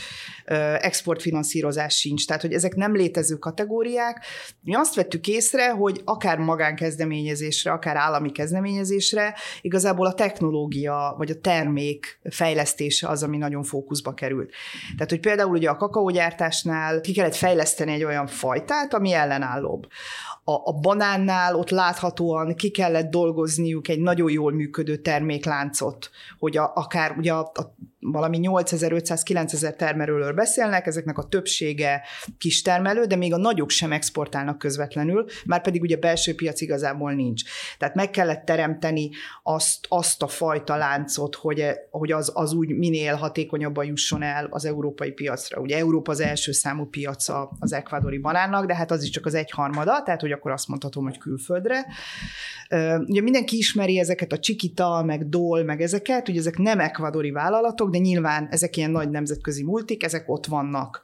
exportfinanszírozás sincs, tehát hogy ezek nem létező kategóriák. Mi azt vettük észre, hogy akár magánkezdeményezésre, akár állami kezdeményezésre igazából a technológia vagy a termék fejlesztése az, ami nagyon fókuszba került. Tehát, hogy például ugye a kakaógyártásnál ki kellett fejleszteni egy olyan fajtát, ami ellenállóbb. A, a banánnál ott láthatóan ki kellett dolgozniuk egy nagyon jól működő termékláncot, hogy a, akár ugye a, a valami 8500-9000 termelőről beszélnek, ezeknek a többsége kis termelő, de még a nagyok sem exportálnak közvetlenül, már pedig ugye belső piac igazából nincs. Tehát meg kellett teremteni azt, azt a fajta láncot, hogy, hogy az, az úgy minél hatékonyabban jusson el az európai piacra. Ugye Európa az első számú piaca az ekvádori banánnak, de hát az is csak az egyharmada, tehát hogy akkor azt mondhatom, hogy külföldre. Ugye mindenki ismeri ezeket a Chiquita, meg Dol, meg ezeket, ugye ezek nem ekvadori vállalatok, de nyilván ezek ilyen nagy nemzetközi multik, ezek ott vannak.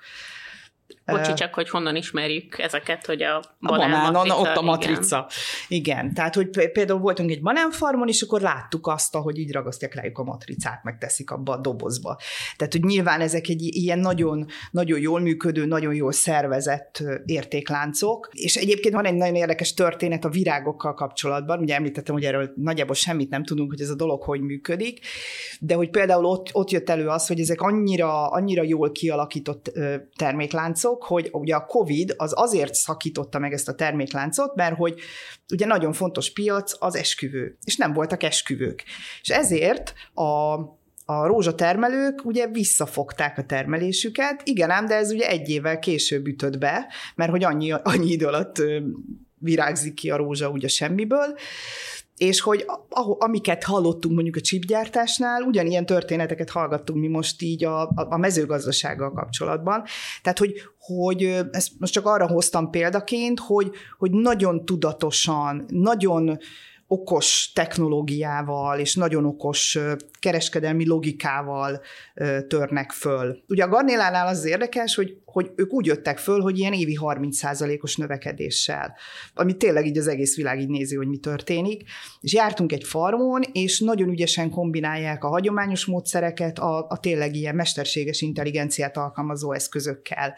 Bocsi, csak hogy honnan ismerjük ezeket, hogy a
banán, a banán matrica, ott a matrica. Igen. igen, tehát hogy például voltunk egy banánfarmon, és akkor láttuk azt, hogy így ragasztják rájuk a matricát, meg teszik abba a dobozba. Tehát, hogy nyilván ezek egy ilyen nagyon, nagyon jól működő, nagyon jól szervezett értékláncok, és egyébként van egy nagyon érdekes történet a virágokkal kapcsolatban, ugye említettem, hogy erről nagyjából semmit nem tudunk, hogy ez a dolog hogy működik, de hogy például ott, ott jött elő az, hogy ezek annyira, annyira jól kialakított termékláncok, hogy ugye a COVID az azért szakította meg ezt a termékláncot, mert hogy ugye nagyon fontos piac az esküvő, és nem voltak esküvők. És ezért a a rózsatermelők ugye visszafogták a termelésüket, igen ám, de ez ugye egy évvel később ütött be, mert hogy annyi, annyi idő alatt virágzik ki a rózsa ugye semmiből, és hogy amiket hallottunk mondjuk a csipgyártásnál, ugyanilyen történeteket hallgattunk mi most így a, a mezőgazdasággal kapcsolatban. Tehát, hogy, hogy ezt most csak arra hoztam példaként, hogy, hogy nagyon tudatosan, nagyon okos technológiával és nagyon okos kereskedelmi logikával törnek föl. Ugye a Garnélánál az érdekes, hogy hogy ők úgy jöttek föl, hogy ilyen évi 30%-os növekedéssel, ami tényleg így az egész világ így nézi, hogy mi történik. És jártunk egy farmon, és nagyon ügyesen kombinálják a hagyományos módszereket a, a tényleg ilyen mesterséges intelligenciát alkalmazó eszközökkel.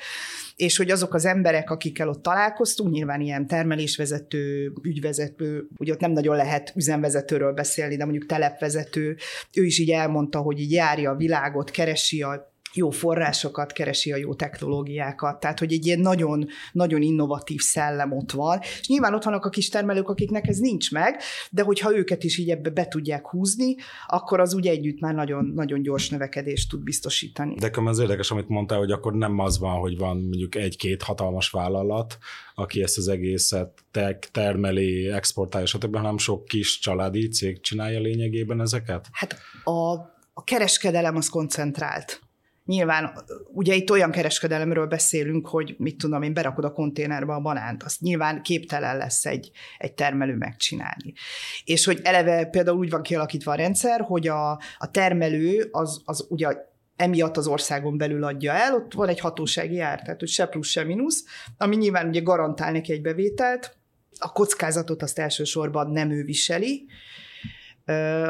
És hogy azok az emberek, akikkel ott találkoztunk, nyilván ilyen termelésvezető, ügyvezető, ugye ott nem nagyon lehet üzemvezetőről beszélni, de mondjuk telepvezető, ő is így elmondta, hogy így járja a világot, keresi a jó forrásokat, keresi a jó technológiákat, tehát hogy egy ilyen nagyon, nagyon innovatív szellem ott van, és nyilván ott vannak a kis termelők, akiknek ez nincs meg, de hogyha őket is így ebbe be tudják húzni, akkor az úgy együtt már nagyon, nagyon gyors növekedést tud biztosítani.
De az érdekes, amit mondtál, hogy akkor nem az van, hogy van mondjuk egy-két hatalmas vállalat, aki ezt az egészet termeli, exportálja, stb., hanem sok kis családi cég csinálja lényegében ezeket?
Hát a, a kereskedelem az koncentrált. Nyilván, ugye itt olyan kereskedelemről beszélünk, hogy mit tudom én, berakod a konténerbe a banánt, azt nyilván képtelen lesz egy, egy termelő megcsinálni. És hogy eleve például úgy van kialakítva a rendszer, hogy a, a termelő az, az ugye emiatt az országon belül adja el, ott van egy hatósági ár, tehát hogy se plusz, se mínusz, ami nyilván ugye garantál neki egy bevételt, a kockázatot azt elsősorban nem ő viseli,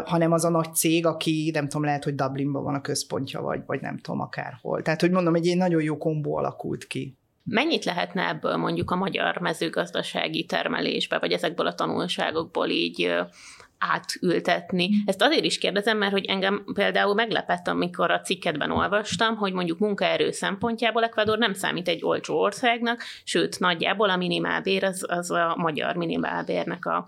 hanem az a nagy cég, aki nem tudom, lehet, hogy Dublinban van a központja, vagy, vagy nem tudom, akárhol. Tehát, hogy mondom, egy nagyon jó kombó alakult ki.
Mennyit lehetne ebből mondjuk a magyar mezőgazdasági termelésbe, vagy ezekből a tanulságokból így átültetni. Ezt azért is kérdezem, mert hogy engem például meglepett, amikor a cikketben olvastam, hogy mondjuk munkaerő szempontjából Ecuador nem számít egy olcsó országnak, sőt, nagyjából a minimálbér az, az a magyar minimálbérnek a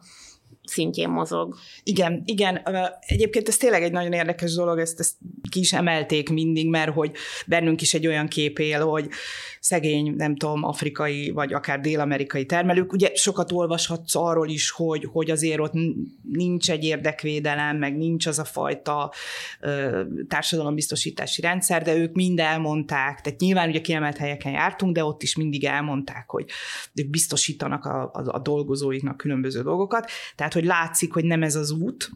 szintjén mozog.
Igen, igen. Egyébként ez tényleg egy nagyon érdekes dolog, ezt, ezt ki is emelték mindig, mert hogy bennünk is egy olyan kép él, hogy szegény, nem tudom, afrikai vagy akár dél-amerikai termelők. Ugye sokat olvashatsz arról is, hogy, hogy azért ott nincs egy érdekvédelem, meg nincs az a fajta ö, társadalombiztosítási rendszer, de ők mind elmondták, tehát nyilván ugye kiemelt helyeken jártunk, de ott is mindig elmondták, hogy ők biztosítanak a, a, a dolgozóiknak különböző dolgokat. Tehát, hogy látszik, hogy nem ez az út,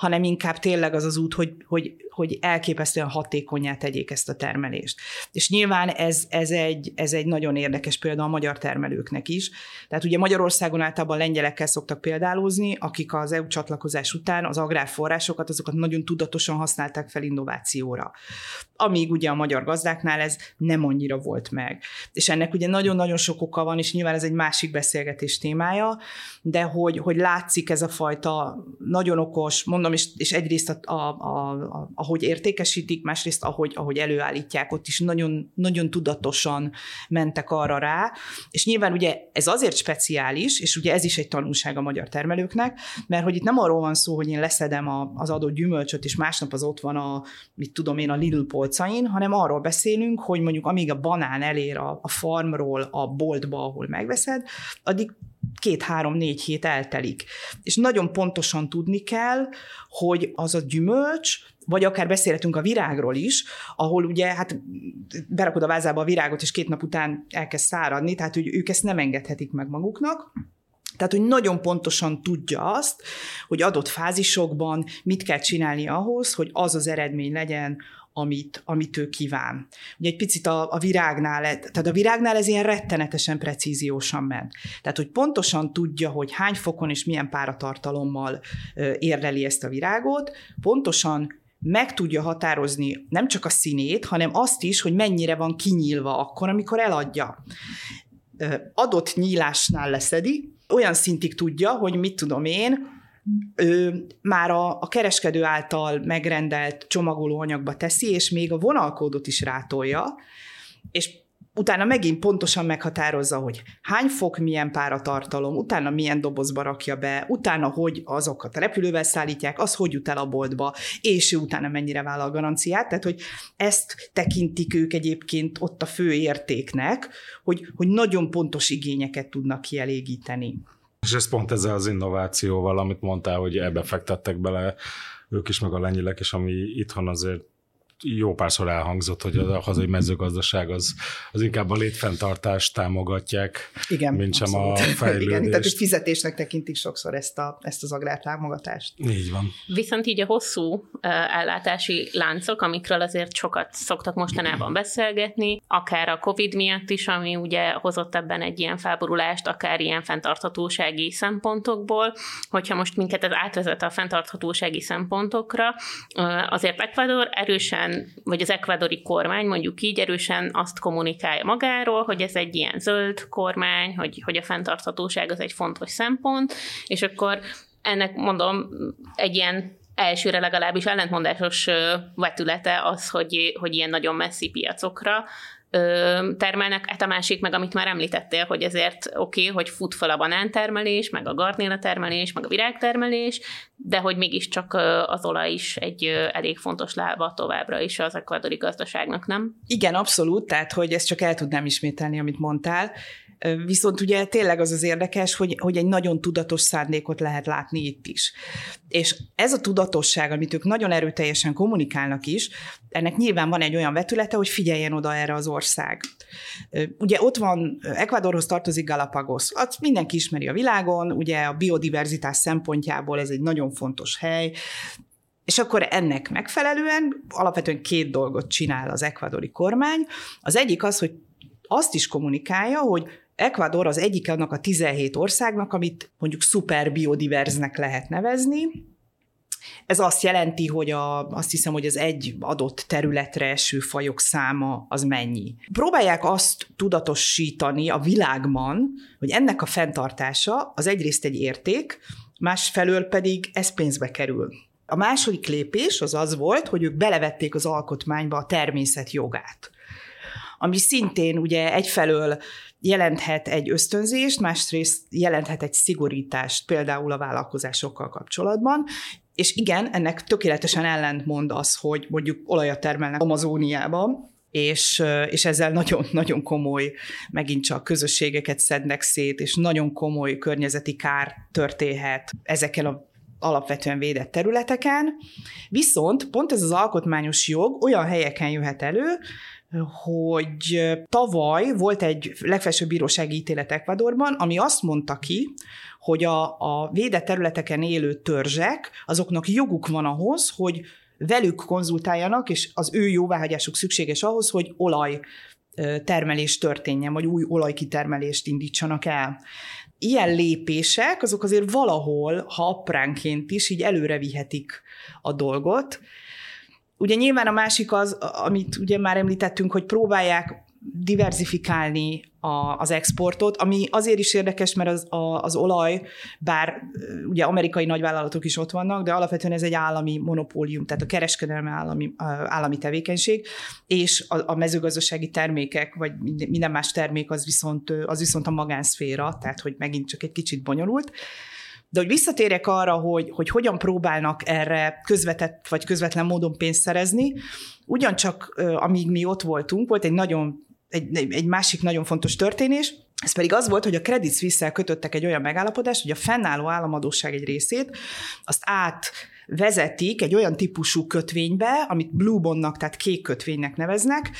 hanem inkább tényleg az az út, hogy, hogy, hogy elképesztően hatékonyá tegyék ezt a termelést. És nyilván ez, ez, egy, ez egy nagyon érdekes példa a magyar termelőknek is. Tehát ugye Magyarországon általában lengyelekkel szoktak példálózni, akik az EU csatlakozás után az agrárforrásokat, azokat nagyon tudatosan használták fel innovációra. Amíg ugye a magyar gazdáknál ez nem annyira volt meg. És ennek ugye nagyon-nagyon sok oka van, és nyilván ez egy másik beszélgetés témája, de hogy, hogy látszik ez a fajta nagyon okos, mondom, és, és egyrészt a, a, a, a, ahogy értékesítik, másrészt ahogy, ahogy előállítják, ott is nagyon, nagyon tudatosan mentek arra rá, és nyilván ugye ez azért speciális, és ugye ez is egy tanulság a magyar termelőknek, mert hogy itt nem arról van szó, hogy én leszedem a, az adott gyümölcsöt, és másnap az ott van a, mit tudom én, a Lidl polcain, hanem arról beszélünk, hogy mondjuk amíg a banán elér a, a farmról a boltba, ahol megveszed, addig két-három-négy hét eltelik. És nagyon pontosan tudni kell, hogy az a gyümölcs, vagy akár beszélhetünk a virágról is, ahol ugye hát berakod a vázába a virágot, és két nap után elkezd száradni, tehát hogy ők ezt nem engedhetik meg maguknak. Tehát, hogy nagyon pontosan tudja azt, hogy adott fázisokban mit kell csinálni ahhoz, hogy az az eredmény legyen, amit, amit ő kíván. Ugye egy picit a, a virágnál, tehát a virágnál ez ilyen rettenetesen precíziósan ment. Tehát, hogy pontosan tudja, hogy hány fokon és milyen páratartalommal érleli ezt a virágot, pontosan meg tudja határozni nem csak a színét, hanem azt is, hogy mennyire van kinyílva akkor, amikor eladja. Adott nyílásnál leszedi, olyan szintig tudja, hogy mit tudom én, ő már a, a kereskedő által megrendelt csomagolóanyagba teszi, és még a vonalkódot is rátolja, és utána megint pontosan meghatározza, hogy hány fok, milyen páratartalom, utána milyen dobozba rakja be, utána hogy azokat a repülővel szállítják, az hogy jut el a boltba, és utána mennyire vállal garanciát, tehát hogy ezt tekintik ők egyébként ott a fő értéknek, hogy, hogy nagyon pontos igényeket tudnak kielégíteni.
És ez pont ezzel az innovációval, amit mondtál, hogy ebbe fektettek bele ők is, meg a lengyelek, és ami itthon azért jó párszor elhangzott, hogy a hazai mezőgazdaság az, az inkább a létfenntartást támogatják,
Igen,
mint sem a fejlődést. Igen,
tehát hogy fizetésnek tekintik sokszor ezt, a, ezt az agrártámogatást.
Így van.
Viszont így a hosszú ellátási láncok, amikről azért sokat szoktak mostanában beszélgetni, akár a COVID miatt is, ami ugye hozott ebben egy ilyen felborulást, akár ilyen fenntarthatósági szempontokból, hogyha most minket ez átvezet a fenntarthatósági szempontokra, azért Ecuador erősen erősen, vagy az ekvadori kormány mondjuk így erősen azt kommunikálja magáról, hogy ez egy ilyen zöld kormány, hogy, hogy a fenntarthatóság az egy fontos szempont, és akkor ennek mondom, egy ilyen elsőre legalábbis ellentmondásos vetülete az, hogy, hogy ilyen nagyon messzi piacokra termelnek, hát a másik meg, amit már említettél, hogy ezért oké, okay, hogy fut fel a banántermelés, meg a garnéla termelés, meg a virágtermelés, de hogy mégiscsak az olaj is egy elég fontos lába továbbra is az ekvadori gazdaságnak, nem?
Igen, abszolút, tehát hogy ezt csak el tudnám ismételni, amit mondtál. Viszont ugye tényleg az az érdekes, hogy, hogy egy nagyon tudatos szándékot lehet látni itt is. És ez a tudatosság, amit ők nagyon erőteljesen kommunikálnak is, ennek nyilván van egy olyan vetülete, hogy figyeljen oda erre az ország. Ugye ott van, Ecuadorhoz tartozik Galapagos, azt mindenki ismeri a világon, ugye a biodiverzitás szempontjából ez egy nagyon fontos hely, és akkor ennek megfelelően alapvetően két dolgot csinál az ekvadori kormány. Az egyik az, hogy azt is kommunikálja, hogy Ecuador az egyik annak a 17 országnak, amit mondjuk szuper biodiverznek lehet nevezni, ez azt jelenti, hogy a, azt hiszem, hogy az egy adott területre eső fajok száma az mennyi. Próbálják azt tudatosítani a világban, hogy ennek a fenntartása az egyrészt egy érték, másfelől pedig ez pénzbe kerül. A második lépés az az volt, hogy ők belevették az alkotmányba a természet jogát ami szintén ugye egyfelől jelenthet egy ösztönzést, másrészt jelenthet egy szigorítást például a vállalkozásokkal kapcsolatban, és igen, ennek tökéletesen ellentmond az, hogy mondjuk olajat termelnek Amazóniában, és, és ezzel nagyon-nagyon komoly, megint csak közösségeket szednek szét, és nagyon komoly környezeti kár történhet ezeken a alapvetően védett területeken. Viszont pont ez az alkotmányos jog olyan helyeken jöhet elő, hogy tavaly volt egy legfelsőbb bírósági ítélet Ecuadorban, ami azt mondta ki, hogy a, a védett területeken élő törzsek, azoknak joguk van ahhoz, hogy velük konzultáljanak, és az ő jóváhagyásuk szükséges ahhoz, hogy olaj termelés történjen, vagy új olajkitermelést indítsanak el. Ilyen lépések, azok azért valahol, ha apránként is, így előre vihetik a dolgot, Ugye nyilván a másik az, amit ugye már említettünk, hogy próbálják diversifikálni a, az exportot, ami azért is érdekes, mert az, a, az olaj, bár ugye amerikai nagyvállalatok is ott vannak, de alapvetően ez egy állami monopólium, tehát a kereskedelme állami, állami tevékenység, és a, a mezőgazdasági termékek, vagy minden más termék az viszont, az viszont a magánszféra, tehát hogy megint csak egy kicsit bonyolult. De hogy visszatérek arra, hogy, hogy hogyan próbálnak erre közvetett vagy közvetlen módon pénzt szerezni, ugyancsak amíg mi ott voltunk, volt egy nagyon egy, egy másik nagyon fontos történés, ez pedig az volt, hogy a Credit suisse kötöttek egy olyan megállapodást, hogy a fennálló államadóság egy részét azt átvezetik egy olyan típusú kötvénybe, amit Blue Bondnak, tehát kék kötvénynek neveznek,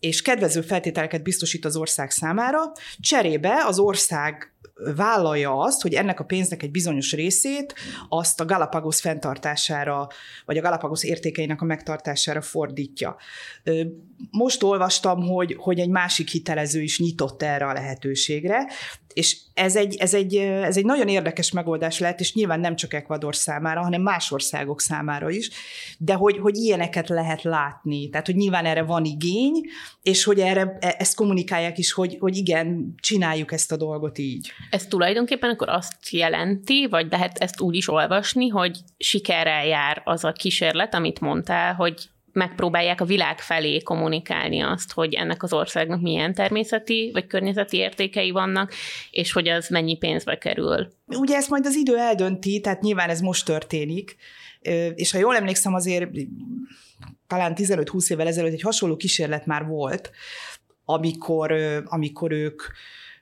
és kedvező feltételeket biztosít az ország számára, cserébe az ország vállalja azt, hogy ennek a pénznek egy bizonyos részét azt a Galapagos fenntartására, vagy a Galapagos értékeinek a megtartására fordítja. Most olvastam, hogy, hogy egy másik hitelező is nyitott erre a lehetőségre, és ez egy, ez, egy, ez egy nagyon érdekes megoldás lehet, és nyilván nem csak Ecuador számára, hanem más országok számára is, de hogy, hogy ilyeneket lehet látni. Tehát, hogy nyilván erre van igény, és hogy erre e, ezt kommunikálják is, hogy, hogy igen, csináljuk ezt a dolgot így.
Ez tulajdonképpen akkor azt jelenti, vagy lehet ezt úgy is olvasni, hogy sikerrel jár az a kísérlet, amit mondtál, hogy megpróbálják a világ felé kommunikálni azt, hogy ennek az országnak milyen természeti vagy környezeti értékei vannak, és hogy az mennyi pénzbe kerül.
Ugye ezt majd az idő eldönti, tehát nyilván ez most történik, és ha jól emlékszem, azért talán 15-20 évvel ezelőtt egy hasonló kísérlet már volt, amikor, amikor ők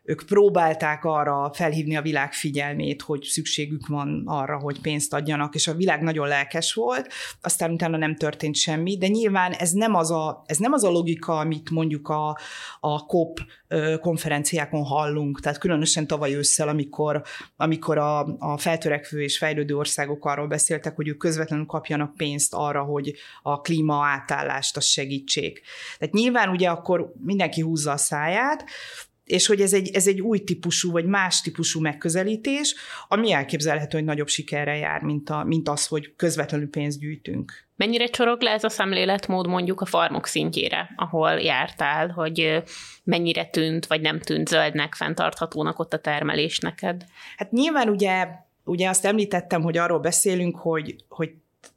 ők próbálták arra felhívni a világ figyelmét, hogy szükségük van arra, hogy pénzt adjanak, és a világ nagyon lelkes volt, aztán utána nem történt semmi, de nyilván ez nem az a, ez nem az a logika, amit mondjuk a, a COP konferenciákon hallunk, tehát különösen tavaly ősszel, amikor, amikor a, a feltörekvő és fejlődő országok arról beszéltek, hogy ők közvetlenül kapjanak pénzt arra, hogy a klíma átállást azt segítsék. Tehát nyilván ugye akkor mindenki húzza a száját, és hogy ez egy, ez egy új típusú, vagy más típusú megközelítés, ami elképzelhető, hogy nagyobb sikerre jár, mint, a, mint az, hogy közvetlenül pénzt gyűjtünk.
Mennyire csorog le ez a szemléletmód mondjuk a farmok szintjére, ahol jártál, hogy mennyire tűnt, vagy nem tűnt zöldnek, fenntarthatónak ott a termelés neked?
Hát nyilván ugye, ugye azt említettem, hogy arról beszélünk, hogy, hogy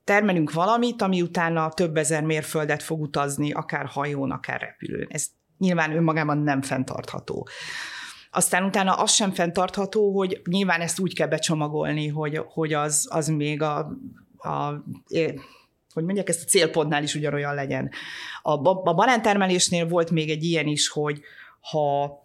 termelünk valamit, ami utána több ezer mérföldet fog utazni, akár hajón, akár repülőn. Ez nyilván önmagában nem fenntartható. Aztán utána az sem fenntartható, hogy nyilván ezt úgy kell becsomagolni, hogy, hogy az, az még a, a hogy mondják, ezt a célpontnál is ugyanolyan legyen. A, a banántermelésnél volt még egy ilyen is, hogy ha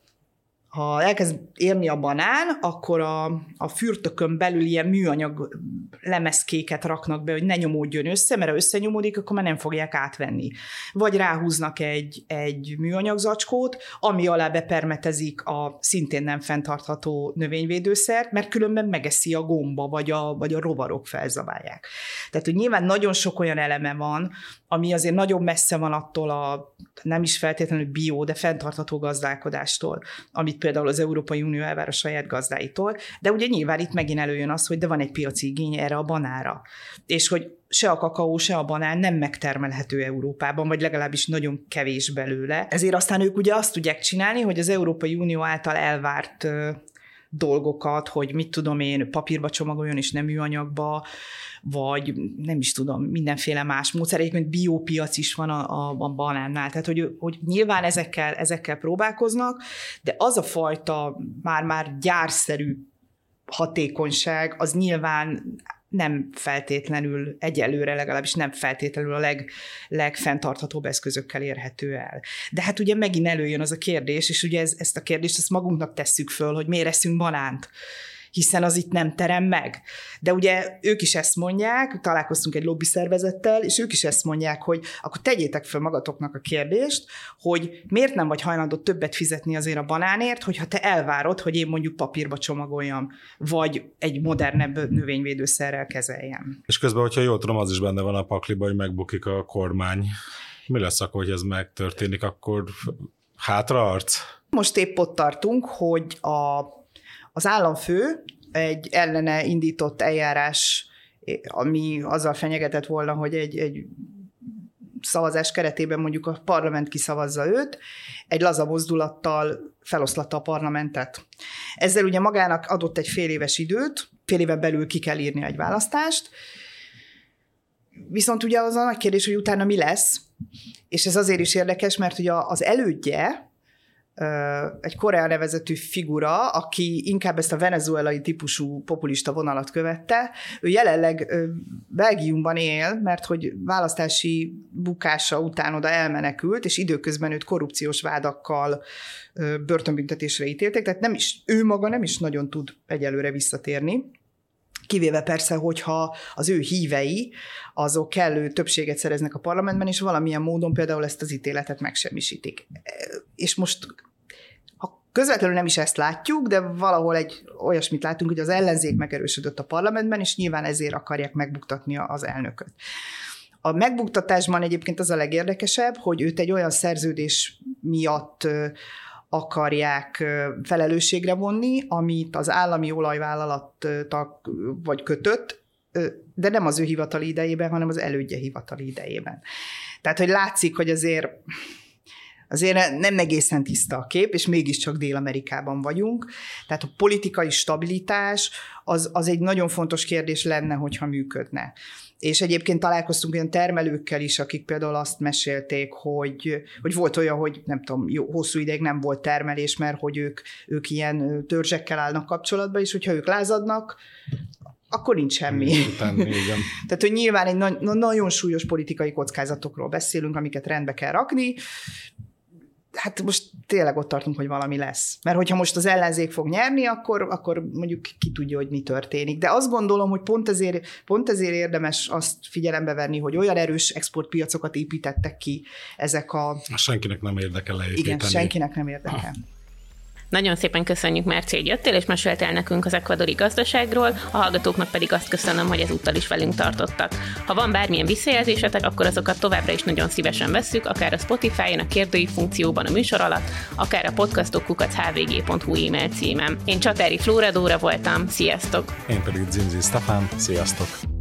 ha elkezd érni a banán, akkor a, a fürtökön belül ilyen műanyag lemezkéket raknak be, hogy ne nyomódjon össze, mert ha összenyomódik, akkor már nem fogják átvenni. Vagy ráhúznak egy, egy műanyag zacskót, ami alá bepermetezik a szintén nem fenntartható növényvédőszert, mert különben megeszi a gomba, vagy a, vagy a rovarok felzabálják. Tehát, hogy nyilván nagyon sok olyan eleme van, ami azért nagyon messze van attól a nem is feltétlenül bio, de fenntartható gazdálkodástól, amit például az Európai Unió elvár a saját gazdáitól, de ugye nyilván itt megint előjön az, hogy de van egy piaci igény erre a banára, és hogy se a kakaó, se a banán nem megtermelhető Európában, vagy legalábbis nagyon kevés belőle. Ezért aztán ők ugye azt tudják csinálni, hogy az Európai Unió által elvárt dolgokat, hogy mit tudom én, papírba csomagoljon és nem műanyagba, vagy nem is tudom, mindenféle más módszer. Egyébként biopiac is van a, a, a banánnál, tehát hogy, hogy nyilván ezekkel, ezekkel próbálkoznak, de az a fajta már-már gyárszerű hatékonyság, az nyilván nem feltétlenül, egyelőre legalábbis nem feltétlenül a leg, legfenntarthatóbb eszközökkel érhető el. De hát ugye megint előjön az a kérdés, és ugye ez, ezt a kérdést ezt magunknak tesszük föl, hogy miért eszünk banánt hiszen az itt nem terem meg. De ugye ők is ezt mondják, találkoztunk egy lobby szervezettel, és ők is ezt mondják, hogy akkor tegyétek fel magatoknak a kérdést, hogy miért nem vagy hajlandó többet fizetni azért a banánért, hogyha te elvárod, hogy én mondjuk papírba csomagoljam, vagy egy modernebb növényvédőszerrel kezeljem.
És közben, hogyha jól tudom, az is benne van a pakliba, hogy megbukik a kormány. Mi lesz akkor, hogy ez megtörténik, akkor hátraarc?
Most épp ott tartunk, hogy a az államfő egy ellene indított eljárás, ami azzal fenyegetett volna, hogy egy, egy szavazás keretében mondjuk a parlament kiszavazza őt, egy laza mozdulattal feloszlatta a parlamentet. Ezzel ugye magának adott egy fél éves időt, fél éven belül ki kell írni egy választást, viszont ugye az a nagy kérdés, hogy utána mi lesz, és ez azért is érdekes, mert ugye az elődje, egy Korea nevezetű figura, aki inkább ezt a venezuelai típusú populista vonalat követte. Ő jelenleg Belgiumban él, mert hogy választási bukása után oda elmenekült, és időközben őt korrupciós vádakkal börtönbüntetésre ítélték, tehát nem is, ő maga nem is nagyon tud egyelőre visszatérni kivéve persze, hogyha az ő hívei, azok kellő többséget szereznek a parlamentben, és valamilyen módon például ezt az ítéletet megsemmisítik. És most Közvetlenül nem is ezt látjuk, de valahol egy olyasmit látunk, hogy az ellenzék megerősödött a parlamentben, és nyilván ezért akarják megbuktatni az elnököt. A megbuktatásban egyébként az a legérdekesebb, hogy őt egy olyan szerződés miatt akarják felelősségre vonni, amit az állami olajvállalattak vagy kötött, de nem az ő hivatali idejében, hanem az elődje hivatali idejében. Tehát, hogy látszik, hogy azért azért nem egészen tiszta a kép, és mégiscsak Dél-Amerikában vagyunk. Tehát a politikai stabilitás az, az egy nagyon fontos kérdés lenne, hogyha működne. És egyébként találkoztunk olyan termelőkkel is, akik például azt mesélték, hogy, hogy volt olyan, hogy nem tudom, jó, hosszú ideig nem volt termelés, mert hogy ők, ők ilyen törzsekkel állnak kapcsolatba, és hogyha ők lázadnak, akkor nincs semmi. Igen. Tehát, hogy nyilván egy na- nagyon súlyos politikai kockázatokról beszélünk, amiket rendbe kell rakni, hát most tényleg ott tartunk, hogy valami lesz. Mert hogyha most az ellenzék fog nyerni, akkor, akkor mondjuk ki tudja, hogy mi történik. De azt gondolom, hogy pont ezért, pont ezért érdemes azt figyelembe venni, hogy olyan erős exportpiacokat építettek ki ezek a...
Senkinek nem érdekel leépíteni.
Igen, senkinek nem érdekel. Ha.
Nagyon szépen köszönjük, Merci, hogy jöttél, és meséltél nekünk az ekvadori gazdaságról, a hallgatóknak pedig azt köszönöm, hogy ezúttal is velünk tartottak. Ha van bármilyen visszajelzésetek, akkor azokat továbbra is nagyon szívesen vesszük, akár a Spotify-on, a kérdői funkcióban a műsor alatt, akár a podcastok hvg.hu e-mail címem. Én Csatári Flóra Dóra voltam, sziasztok!
Én pedig Zinzi Stefán, sziasztok!